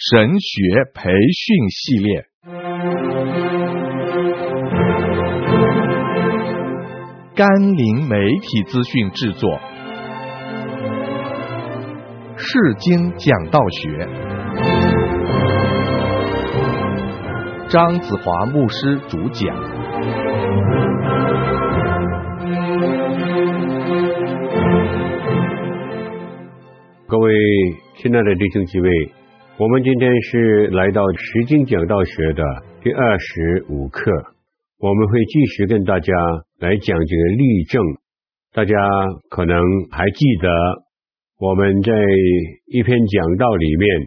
神学培训系列，甘霖媒体资讯制作，世经讲道学，张子华牧师主讲。各位亲爱的弟兄姊妹。我们今天是来到《世经讲道学》的第二十五课，我们会继续跟大家来讲这个例证。大家可能还记得，我们在一篇讲道里面，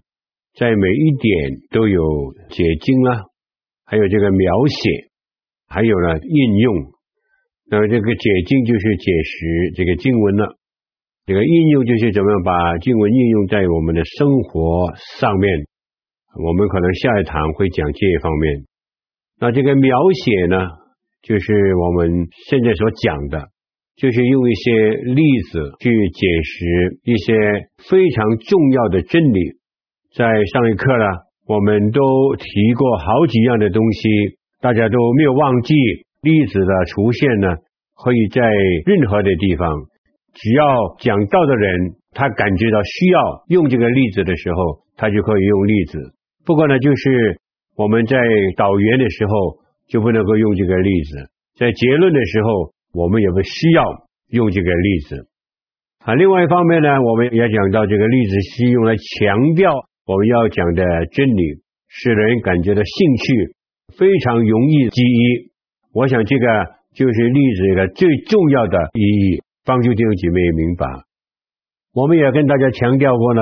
在每一点都有解经啊，还有这个描写，还有呢应用。那么这个解经就是解释这个经文了。这个应用就是怎么样把经文应用在我们的生活上面。我们可能下一堂会讲这一方面。那这个描写呢，就是我们现在所讲的，就是用一些例子去解释一些非常重要的真理。在上一课呢，我们都提过好几样的东西，大家都没有忘记。例子的出现呢，可以在任何的地方。只要讲道的人，他感觉到需要用这个例子的时候，他就可以用例子。不过呢，就是我们在导言的时候就不能够用这个例子，在结论的时候，我们也不需要用这个例子。啊，另外一方面呢，我们也讲到这个例子是用来强调我们要讲的真理，使人感觉到兴趣，非常容易记忆。我想这个就是例子一个最重要的意义。帮助弟兄姐妹明白，我们也跟大家强调过呢，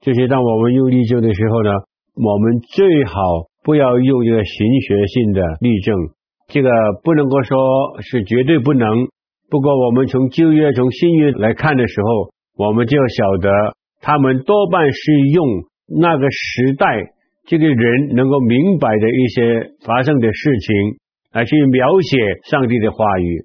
就是当我们用例证的时候呢，我们最好不要用这个形学性的例证，这个不能够说是绝对不能。不过我们从旧约、从新约来看的时候，我们就要晓得，他们多半是用那个时代这个人能够明白的一些发生的事情来去描写上帝的话语。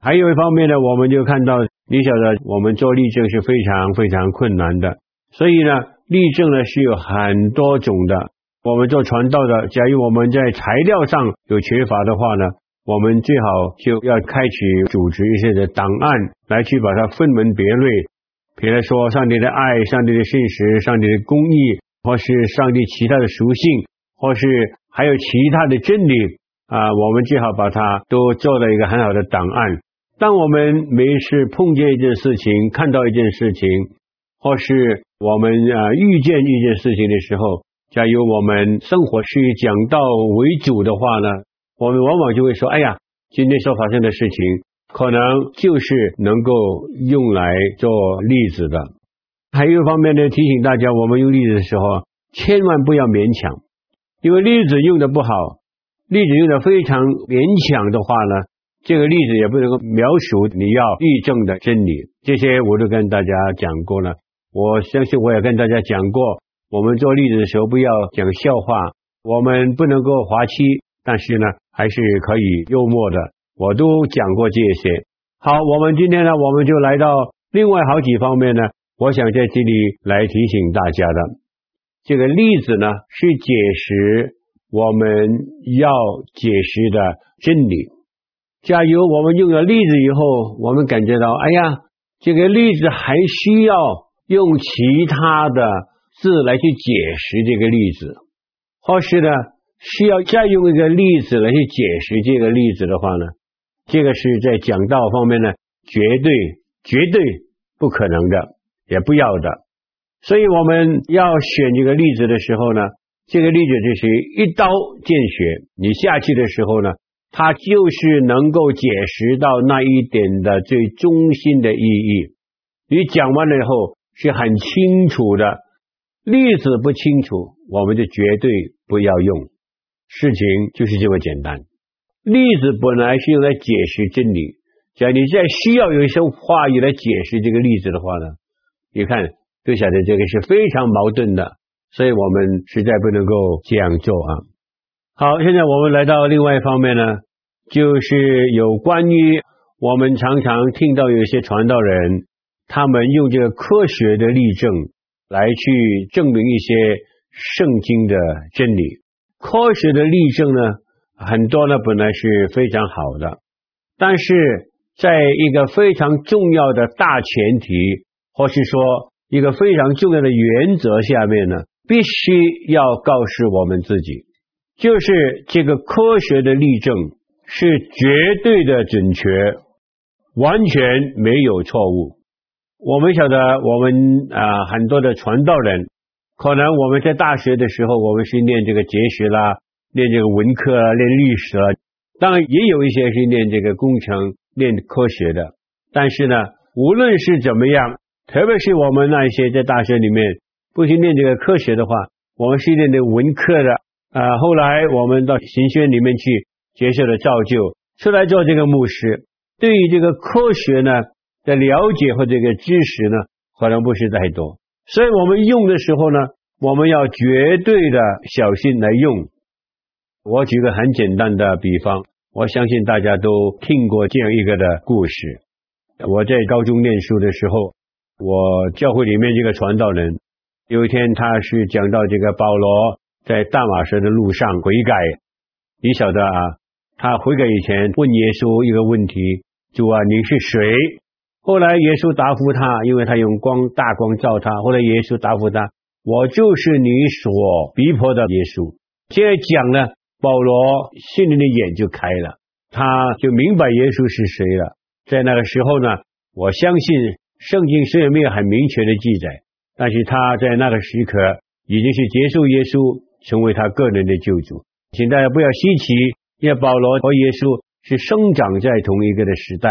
还有一方面呢，我们就看到，你晓得，我们做例证是非常非常困难的。所以呢，例证呢是有很多种的。我们做传道的，假如我们在材料上有缺乏的话呢，我们最好就要开启组织一些的档案，来去把它分门别类。比如说，上帝的爱、上帝的信实、上帝的公义，或是上帝其他的属性，或是还有其他的真理啊，我们最好把它都做了一个很好的档案。当我们没事碰见一件事情，看到一件事情，或是我们啊遇见一件事情的时候，假如我们生活是以讲道为主的话呢，我们往往就会说：“哎呀，今天所发生的事情，可能就是能够用来做例子的。”还有一方面呢，提醒大家，我们用例子的时候，千万不要勉强，因为例子用的不好，例子用的非常勉强的话呢。这个例子也不能够描述你要例证的真理，这些我都跟大家讲过了。我相信我也跟大家讲过，我们做例子的时候不要讲笑话，我们不能够滑稽，但是呢还是可以幽默的。我都讲过这些。好，我们今天呢，我们就来到另外好几方面呢，我想在这里来提醒大家的，这个例子呢是解释我们要解释的真理。假如我们用了例子以后，我们感觉到，哎呀，这个例子还需要用其他的字来去解释这个例子，或是呢，需要再用一个例子来去解释这个例子的话呢，这个是在讲道方面呢，绝对绝对不可能的，也不要的。所以我们要选这个例子的时候呢，这个例子就是一刀见血，你下去的时候呢。它就是能够解释到那一点的最中心的意义。你讲完了以后是很清楚的，例子不清楚，我们就绝对不要用。事情就是这么简单。例子本来是用来解释真理，假如你再需要有一些话语来解释这个例子的话呢，你看就晓得这个是非常矛盾的，所以我们实在不能够这样做啊。好，现在我们来到另外一方面呢。就是有关于我们常常听到有些传道人，他们用这个科学的例证来去证明一些圣经的真理。科学的例证呢，很多呢本来是非常好的，但是在一个非常重要的大前提，或是说一个非常重要的原则下面呢，必须要告诉我们自己，就是这个科学的例证是绝对的准确，完全没有错误。我们晓得，我们啊、很多的传道人。可能我们在大学的时候，我们是念这个哲学啦，念这个文科啊，念历史啊。当然也有一些是念这个工程、念科学的。但是呢，无论是怎么样，特别是我们那一些在大学里面不是念这个科学的话，我们是念的文科的啊、后来我们到神学里面去接受了造就，出来做这个牧师，对于这个科学呢的了解和这个知识呢，可能不是太多。所以我们用的时候呢，我们要绝对的小心来用。我举个很简单的比方，我相信大家都听过这样一个的故事。我在高中念书的时候，我教会里面这个传道人，有一天他是讲到这个保罗在大马士的路上悔改。你晓得啊，他悔改以前问耶稣一个问题：主啊，你是谁？后来耶稣答复他，因为他用光大光照他。后来耶稣答复他：“我就是你所逼迫的耶稣。”这样讲呢，保罗心里的眼就开了，他就明白耶稣是谁了。在那个时候呢，我相信圣经虽然没有很明确的记载，但是他在那个时刻已经是接受耶稣成为他个人的救主。请大家不要稀奇，因为保罗和耶稣是生长在同一个的时代。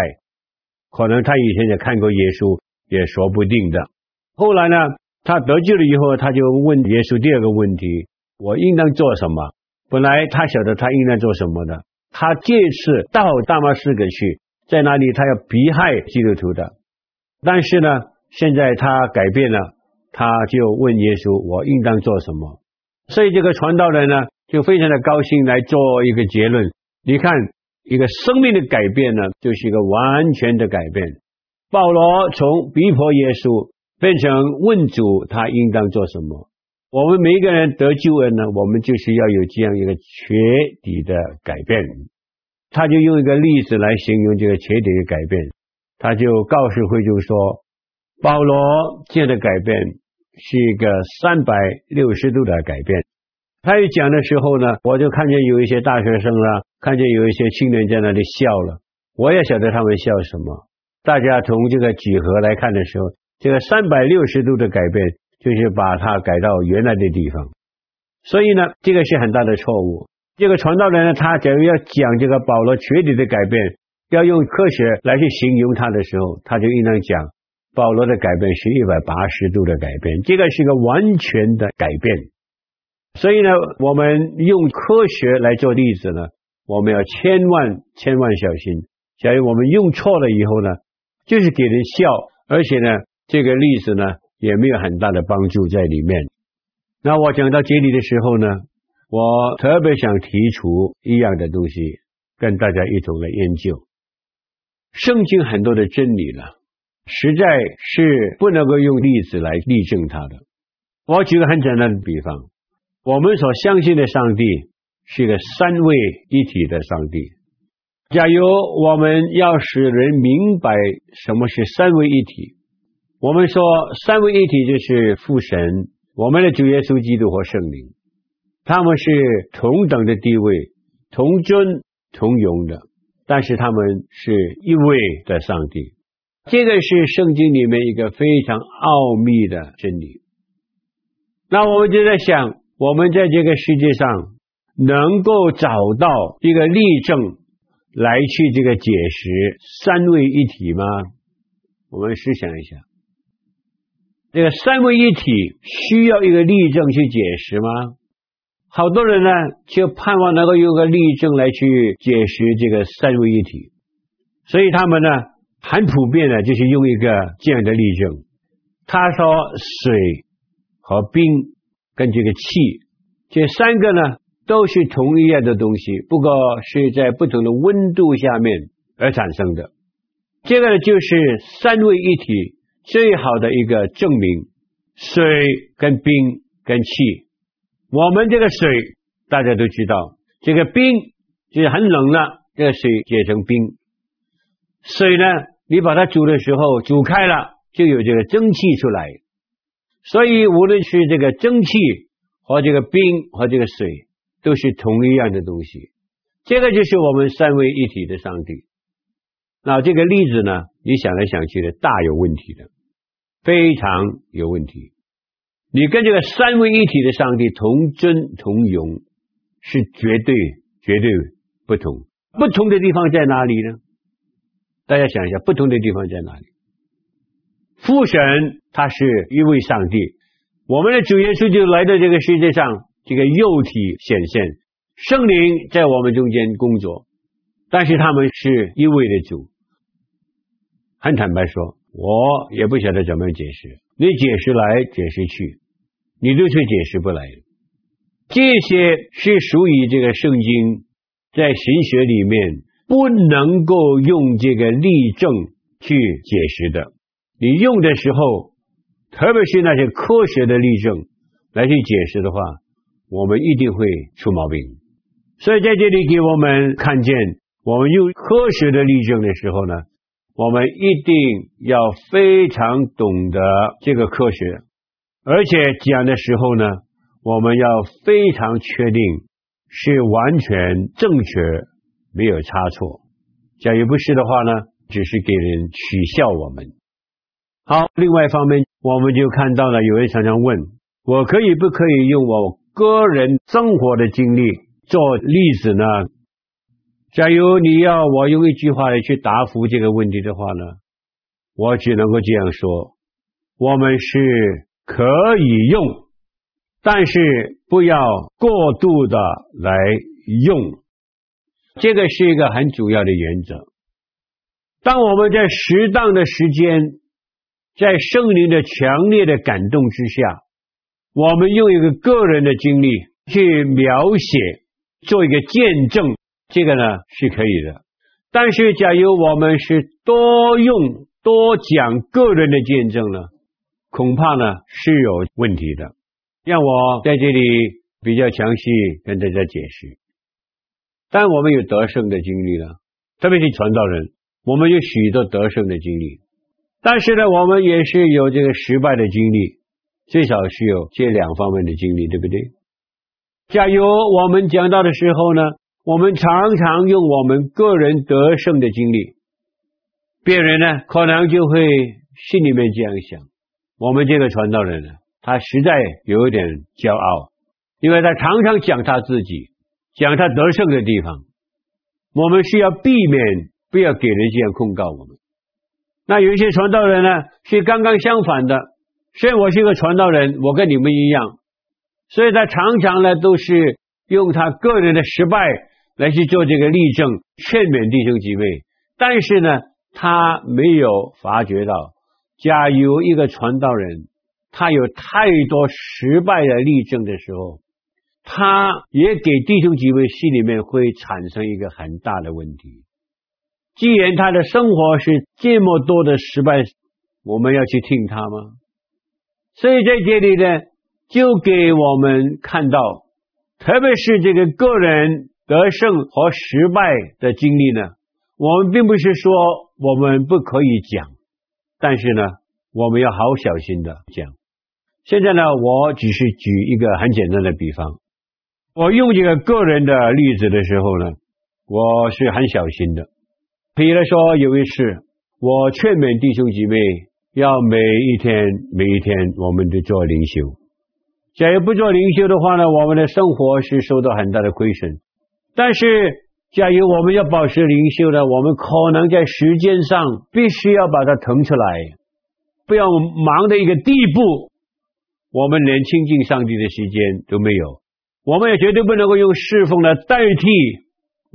可能他以前也看过耶稣，也说不定的。后来呢，他得救了以后，他就问耶稣第二个问题：我应当做什么？本来他晓得他应当做什么的。他这次到大马士革去，在那里他要迫害基督徒的。但是呢，现在他改变了，他就问耶稣：我应当做什么？所以这个传道人呢，就非常的高兴来做一个结论。你看。一个生命的改变呢，就是一个完全的改变。保罗从逼迫耶稣变成问主，他应当做什么？我们每一个人得救恩呢，我们就是要有这样一个彻底的改变。他就用一个例子来形容这个彻底的改变，他就告诉会众说，保罗这样的改变是一个三百六十度的改变。他一讲的时候呢，我就看见有一些大学生啊，看见有一些青年在那里笑了。我也晓得他们笑什么。大家从这个几何来看的时候，这个三百六十度的改变，就是把它改到原来的地方。所以呢，这个是很大的错误。这个传道人呢，他假如要讲这个保罗彻底的改变，要用科学来去形容他的时候，他就应当讲保罗的改变是一百八十度的改变，这个是一个完全的改变。所以呢，我们用科学来做例子呢，我们要千万千万小心。假如我们用错了以后呢，就是给人笑，而且呢，这个例子呢也没有很大的帮助在里面。那我讲到这里的时候呢，我特别想提出一样的东西，跟大家一同来研究。圣经很多的真理了，实在是不能够用例子来例证它的。我举个很简单的比方。我们所相信的上帝是一个三位一体的上帝。假如我们要使人明白什么是三位一体，我们说三位一体就是父神、我们的主耶稣基督和圣灵，他们是同等的地位、同尊同荣的，但是他们是一位的上帝。这个是圣经里面一个非常奥秘的真理。那我们就在想。我们在这个世界上能够找到一个例证来去这个解释三位一体吗？我们试想一下，这个三位一体需要一个例证去解释吗？好多人呢就盼望能够用个例证来去解释这个三位一体，所以他们呢很普遍的就是用一个这样的例证。他说水和冰。跟这个气，这三个呢都是同一样的东西，不过是在不同的温度下面而产生的。这个呢就是三位一体最好的一个证明：水跟冰跟气我们这个水大家都知道，这个冰就是很冷了，这个水结成冰。水呢，你把它煮的时候煮开了，就有这个蒸汽出来。所以无论是这个蒸汽和这个冰和这个水，都是同一样的东西。这个就是我们三位一体的上帝。那这个例子呢，你想来想去的，大有问题的，非常有问题。你跟这个三位一体的上帝同尊同荣，是绝对绝对不同。不同的地方在哪里呢？大家想一下，不同的地方在哪里？父神他是一位上帝，我们的主耶稣就来到这个世界上，这个肉体显现，圣灵在我们中间工作，但是他们是一位的主。很坦白说，我也不晓得怎么解释。你解释来解释去，你都是解释不来。这些是属于这个圣经在神学里面不能够用这个例证去解释的。你用的时候，特别是那些科学的例证来去解释的话，我们一定会出毛病。所以在这里给我们看见，我们用科学的例证的时候呢，我们一定要非常懂得这个科学，而且讲的时候呢，我们要非常确定是完全正确，没有差错。假如不是的话呢，只是给人取笑我们。好，另外一方面，我们就看到了有人常常问：我可以不可以用我个人生活的经历做例子呢？假如你要我用一句话来去答复这个问题的话呢，我只能够这样说：我们是可以用，但是不要过度的来用。这个是一个很主要的原则。当我们在适当的时间，在圣灵的强烈的感动之下，我们用一个个人的经历去描写，做一个见证。这个呢是可以的，但是假如我们是多用多讲个人的见证呢，恐怕呢是有问题的。让我在这里比较详细跟大家解释。但我们有得胜的经历了，特别是传道人，我们有许多得胜的经历。但是呢，我们也是有这个失败的经历，最少是有这两方面的经历，对不对？假如我们讲到的时候呢，我们常常用我们个人得胜的经历，别人呢可能就会心里面这样想：我们这个传道人呢，他实在有一点骄傲，因为他常常讲他自己，讲他得胜的地方。我们需要避免不要给人这样控告我们。那有一些传道人呢，是刚刚相反的。虽然我是一个传道人，我跟你们一样，所以他常常呢都是用他个人的失败。来去做这个例证，劝勉弟兄姐妹。但是呢，他没有发觉到，假如一个传道人，他有太多失败的例证的时候，他也给弟兄姐妹心里面会产生一个很大的问题。既然他的生活是这么多的失败，我们要去听他吗？所以在这里呢，就给我们看到，特别是这个个人。得胜和失败的经历呢，我们并不是说我们不可以讲，但是呢，我们要好小心的讲。现在呢，我只是举一个很简单的比方，我用这个个人的例子的时候呢，我是很小心的。比如说有一次，我劝勉弟兄姐妹要每一天每一天我们都做灵修，假如不做灵修的话呢，我们的生活是受到很大的亏损。但是，假如我们要保持灵修呢，我们可能在时间上必须要把它腾出来，不要忙的一个地步，我们连亲近上帝的时间都没有。我们也绝对不能够用侍奉来代替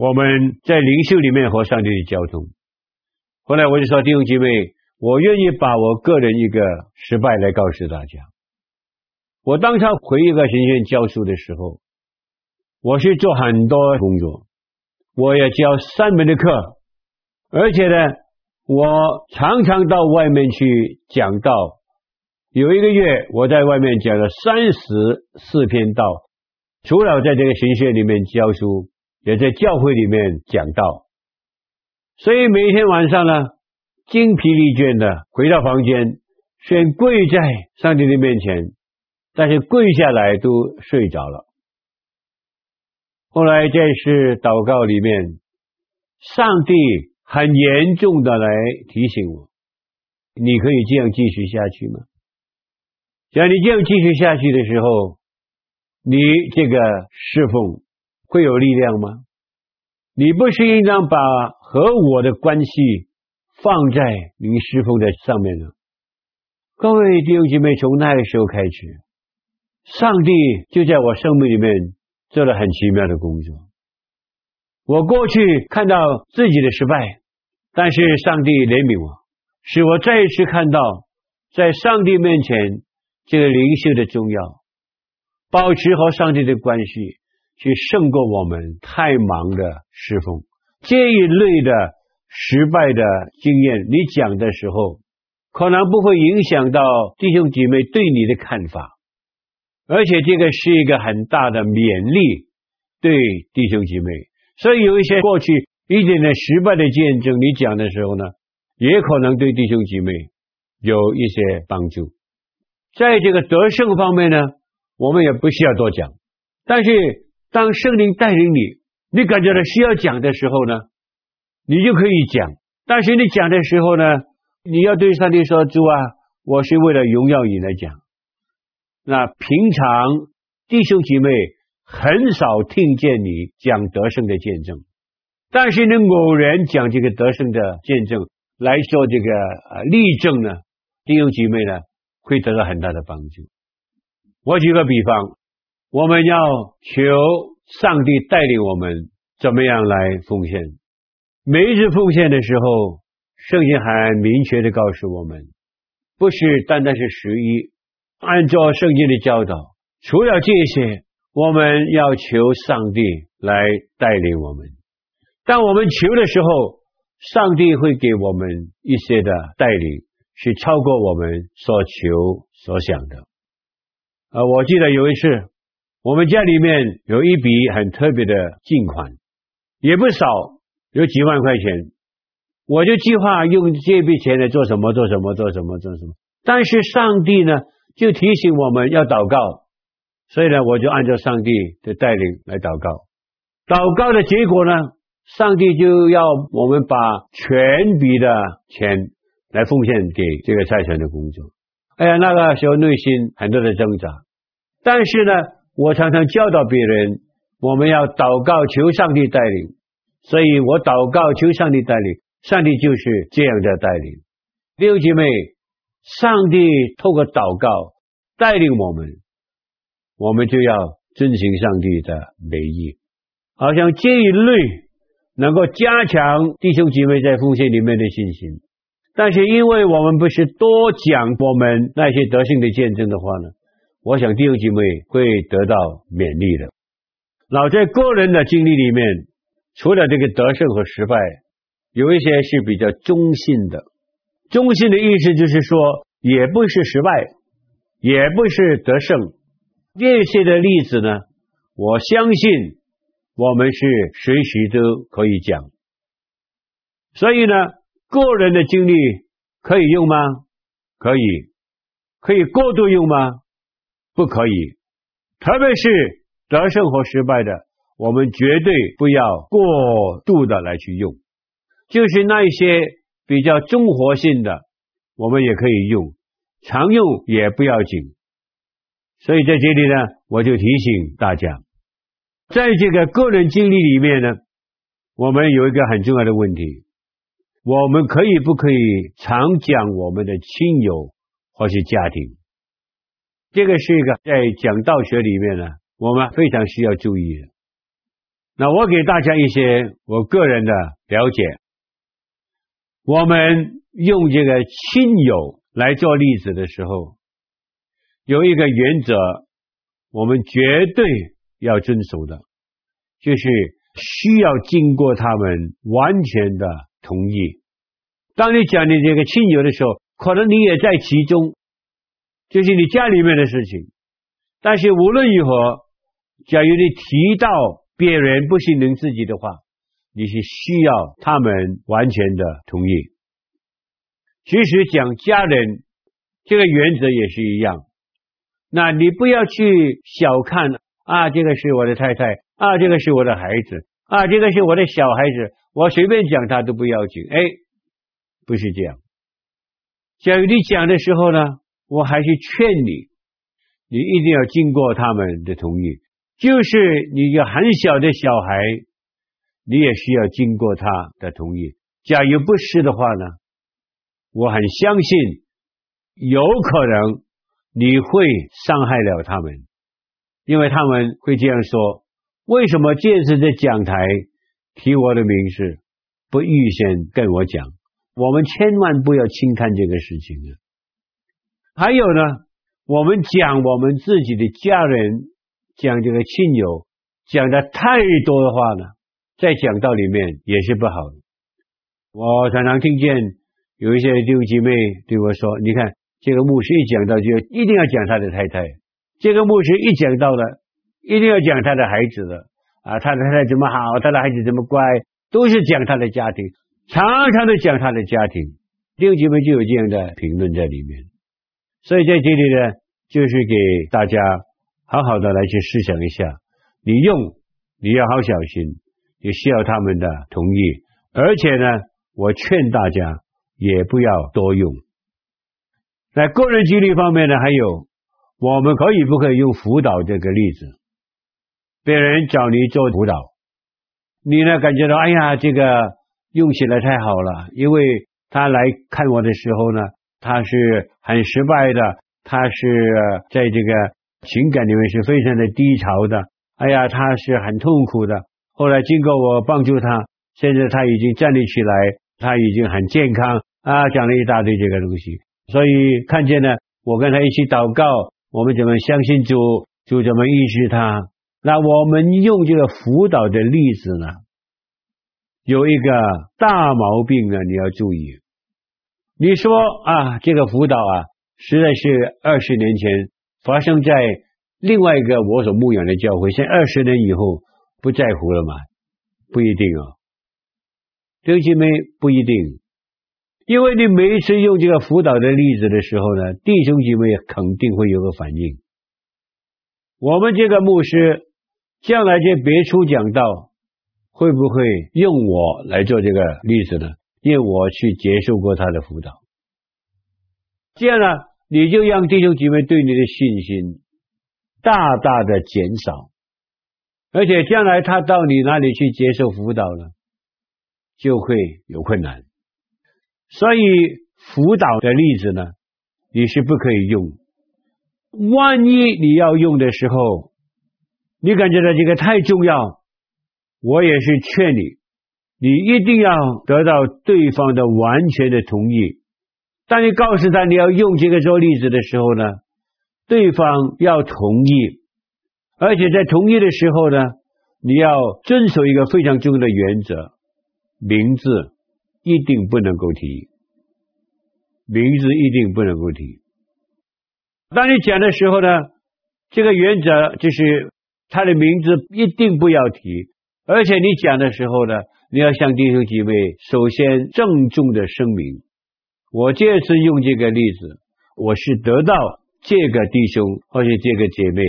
我们在灵修里面和上帝的交通。后来我就说弟兄姐妹，我愿意把我个人一个失败来告诉大家。我当场回一个神学院教书的时候。我是做很多工作，我也教三门的课，而且呢，我常常到外面去讲道。有一个月，我在外面讲了三十四篇道，除了在这个神学里面教书，也在教会里面讲道。所以每天晚上呢，精疲力倦的回到房间，虽然跪在上帝的面前，但是跪下来都睡着了。后来在是祷告里面，上帝很严重的来提醒我：你可以这样继续下去吗？假如你这样继续下去的时候，你这个侍奉会有力量吗？你不是应当把和我的关系放在您侍奉的上面呢？各位弟兄姐妹，从那个时候开始，上帝就在我生命里面做了很奇妙的工作。我过去看到自己的失败，但是上帝怜悯我，使我再一次看到在上帝面前。这个灵性的重要，保持和上帝的关系，去胜过我们太忙的侍奉。这一类的失败的经验，你讲的时候，可能不会影响到弟兄姐妹对你的看法，而且这个是一个很大的勉励，对弟兄姐妹。所以有一些过去一点点失败的见证，你讲的时候呢，也可能对弟兄姐妹有一些帮助。在这个得胜方面呢，我们也不需要多讲。但是当圣灵带领你，你感觉到需要讲的时候呢，你就可以讲。但是你讲的时候呢，你要对上帝说：“主啊，我是为了荣耀你来讲。”那平常弟兄姐妹很少听见你讲得胜的见证，但是你偶然讲这个得胜的见证来做这个呃例证呢，弟兄姐妹呢，会得到很大的帮助。我举个比方，我们要求上帝带领我们怎么样来奉献。每一次奉献的时候，圣经还明确的告诉我们，不是单单是十一，按照圣经的教导，除了这些，我们要求上帝来带领我们。当我们求的时候，上帝会给我们一些的带领。是超过我们所求所想的。啊，我记得有一次，我们家里面有一笔很特别的进款，也不少，有几万块钱。我就计划用这笔钱来做什么？做什么？做什么？做什么？但是上帝呢，就提醒我们要祷告，所以呢，我就按照上帝的带领来祷告。祷告的结果呢，上帝就要我们把全笔的钱。来奉献给这个差传的工作。哎呀，那个时候内心很多的挣扎，但是呢，我常常教导别人，我们要祷告求上帝带领，所以我祷告求上帝带领，上帝就是这样的带领。弟兄姐妹，上帝透过祷告带领我们，我们就要遵循上帝的美意，好像这一类能够加强弟兄姐妹在奉献里面的信心。但是，因为我们不是多讲我们那些德性的见证的话呢，我想弟兄姐妹会得到勉励的。老在个人的经历里面，除了这个得胜和失败，有一些是比较中性的。中性的意思就是说，也不是失败，也不是得胜。这些的例子呢，我相信我们是随时都可以讲。所以呢。个人的经历可以用吗？可以，可以过度用吗？不可以。特别是得胜和失败的，我们绝对不要过度的来去用。就是那一些比较综合性的，我们也可以用，常用也不要紧。所以在这里呢，我就提醒大家，在这个个人经历里面呢，我们有一个很重要的问题。我们可以不可以常讲我们的亲友或是家庭？这个是一个在讲道学里面呢，我们非常需要注意的。那我给大家一些我个人的了解。我们用这个亲友来做例子的时候，有一个原则，我们绝对要遵守的，就是需要经过他们完全的。同意。当你讲你这个亲友的时候，可能你也在其中，就是你家里面的事情。但是无论如何，假如你提到别人不信任自己的话，你是需要他们完全的同意。其实讲家人这个原则也是一样，那你不要去小看啊，这个是我的太太啊，这个是我的孩子啊，这个是我的小孩子，我随便讲他都不要紧。哎，不是这样。假如你讲的时候呢，我还是劝你，你一定要经过他们的同意。就是你一个很小的小孩，你也需要经过他的同意。假如不是的话呢，我很相信有可能你会伤害了他们，因为他们会这样说：为什么这次的讲台提我的名字，不预先跟我讲？我们千万不要轻看这个事情啊！还有呢，我们讲我们自己的家人，讲这个亲友，讲的太多的话呢，在讲道里面也是不好的。我常常听见有一些弟兄姐妹对我说：“你看，这个牧师一讲到就一定要讲他的太太，这个牧师一讲到了，一定要讲他的孩子的啊，他的太太怎么好，他的孩子怎么乖，都是讲他的家庭。”常常的讲他的家庭，弟兄姐妹就有这样的评论在里面，所以在这里呢，就是给大家好好的来去思想一下，你用你要好小心，也需要他们的同意，而且呢，我劝大家也不要多用。在个人激励方面呢，还有我们可以不可以用辅导这个例子？别人找你做辅导，你呢感觉到哎呀这个。用起来太好了，因为他来看我的时候呢，他是很失败的，他是在这个情感里面是非常的低潮的。哎呀，他是很痛苦的。后来经过我帮助他，现在他已经站立起来，他已经很健康啊，讲了一大堆这个东西。所以看见呢，我跟他一起祷告，我们怎么相信主，就怎么医治他。那我们用这个辅导的例子呢？有一个大毛病呢，你要注意。你说啊，这个辅导啊，实在是二十年前发生在另外一个我所牧养的教会，现在二十年以后不在乎了吗？不一定哦，弟兄姐妹不一定，因为你每一次用这个辅导的例子的时候呢，弟兄姐妹肯定会有个反应。我们这个牧师将来在别处讲道。会不会用我来做这个例子呢？因为我去接受过他的辅导，这样呢，你就让弟兄姐妹对你的信心大大的减少，而且将来他到你那里去接受辅导呢，就会有困难。所以辅导的例子呢，你是不可以用。万一你要用的时候，你感觉到这个太重要。我也是劝你，你一定要得到对方的完全的同意。当你告诉他你要用这个做例子的时候呢，对方要同意，而且在同意的时候呢，你要遵守一个非常重要的原则：名字一定不能够提，名字一定不能够提。当你讲的时候呢，这个原则就是他的名字一定不要提。而且你讲的时候呢，你要向弟兄姐妹首先郑重的声明：我这次用这个例子，我是得到这个弟兄或者这个姐妹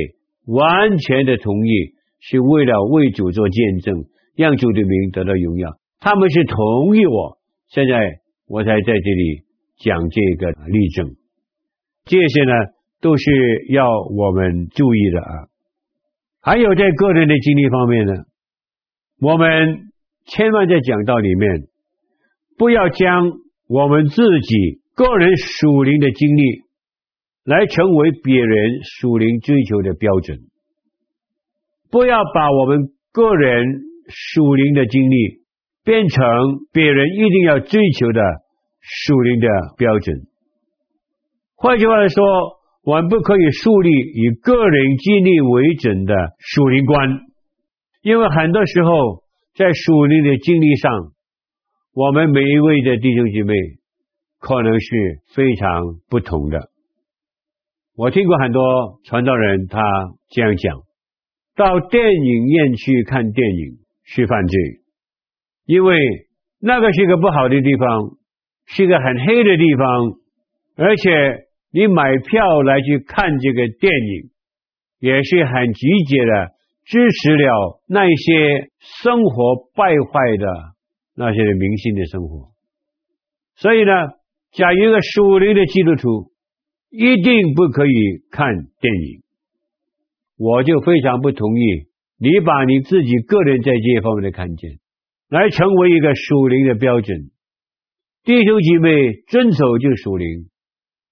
完全的同意，是为了为主做见证，让主的名得到荣耀。他们是同意我，现在我才在这里讲这个例证。这些呢，都是要我们注意的啊。还有在个人的经历方面呢。我们千万在讲道里面，不要将我们自己个人属灵的经历来成为别人属灵追求的标准，不要把我们个人属灵的经历变成别人一定要追求的属灵的标准。换句话来说，我们不可以树立以个人经历为准的属灵观。因为很多时候，在属灵的经历上，我们每一位的弟兄姐妹可能是非常不同的。我听过很多传道人，他这样讲：到电影院去看电影是犯罪，因为那个是个不好的地方，是个很黑的地方，而且你买票来去看这个电影，也是很直接的支持了那些生活败坏的那些明星的生活。所以呢，假如一个属灵的基督徒一定不可以看电影。我就非常不同意你把你自己个人在这一方面的看见，来成为一个属灵的标准。弟兄姐妹，遵守就属灵，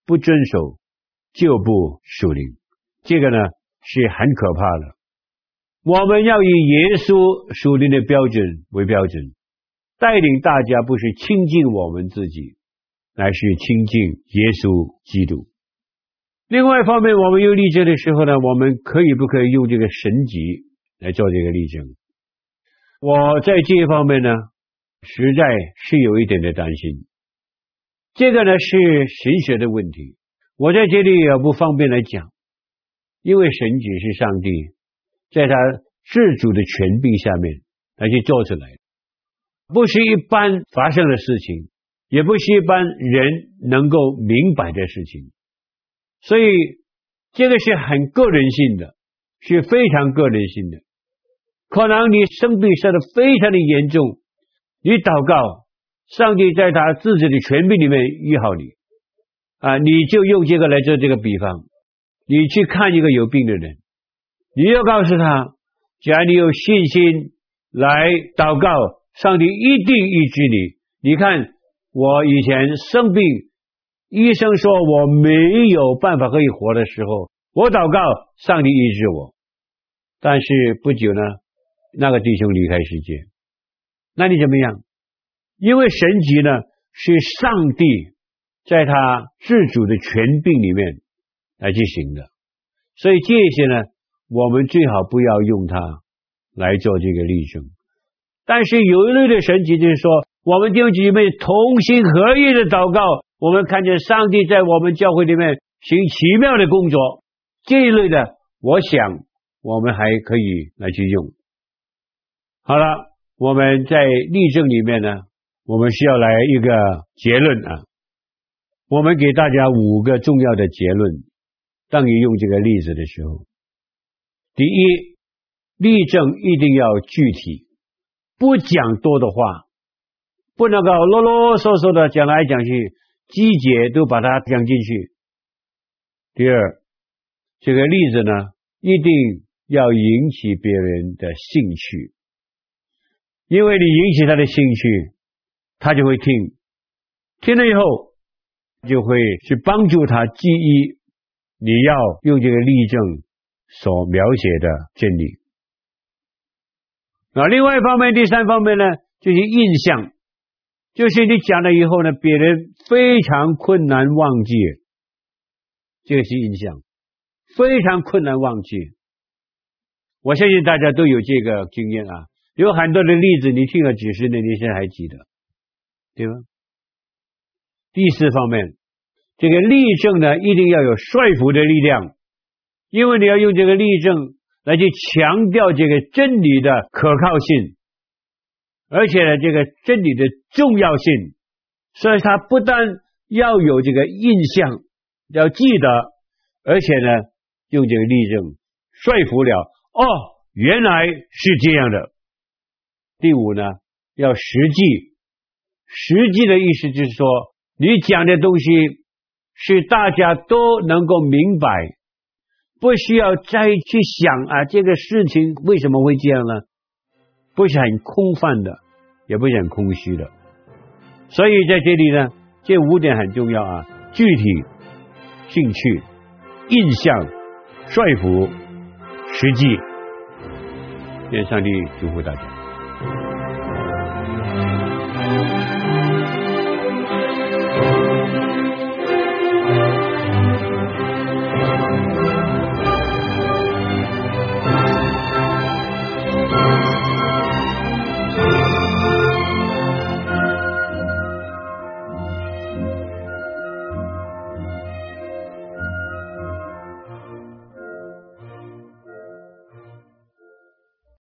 不遵守就不属灵。这个呢是很可怕的。我们要以耶稣属灵的标准为标准，带领大家不是亲近我们自己，乃是亲近耶稣基督。另外一方面，我们用例证的时候呢，我们可以不可以用这个神迹来做这个例证？我在这一方面呢，实在是有一点的担心。这个呢是神学的问题，我在这里也不方便来讲，因为神只是上帝在他自主的权柄下面他就做出来，不是一般发生的事情，也不是一般人能够明白的事情。所以，这个是很个人性的，是非常个人性的。可能你生病生得非常的严重，你祷告，上帝在他自己的权柄里面医好你，啊，你就用这个来做这个比方，你去看一个有病的人，你要告诉他，只要你有信心来祷告，上帝一定医治你。你看，我以前生病。医生说我没有办法可以活的时候，我祷告上帝医治我。但是不久呢，那个弟兄离开世界。那你怎么样？因为神迹呢是上帝在他自主的权柄里面来进行的，所以这些呢，我们最好不要用它来做这个例证。但是有一类的神迹就是说，我们弟兄姐妹同心合意的祷告。我们看见上帝在我们教会里面行奇妙的工作，这一类的，我想我们还可以来去用。好了，我们在例证里面呢，我们需要来一个结论啊。我们给大家五个重要的结论，当你用这个例子的时候，第一，例证一定要具体，不讲多的话，不能够啰啰嗦嗦的讲来讲去。细节都把它讲进去。第二，这个例子呢，一定要引起别人的兴趣，因为你引起他的兴趣，他就会听，听了以后就会去帮助他记忆你要用这个例证所描写的真理。那另外一方面，第三方面呢，就是印象。就是你讲了以后呢，别人非常困难忘记，这个是印象，非常困难忘记。我相信大家都有这个经验啊，有很多的例子，你听了几十年，你现在还记得，对吧？第四方面，这个例证呢，一定要有说服的力量，因为你要用这个例证来去强调这个真理的可靠性。而且呢，这个真理的重要性，所以他不但要有这个印象，要记得，而且呢，用这个例证说服了，哦，原来是这样的。第五呢，要实际，实际的意思就是说，你讲的东西是大家都能够明白，不需要再去想啊，这个事情为什么会这样呢？不是很空泛的，也不是很空虚的，所以在这里呢，这五点很重要啊：具体、兴趣、印象、说服、实际。愿上帝祝福大家。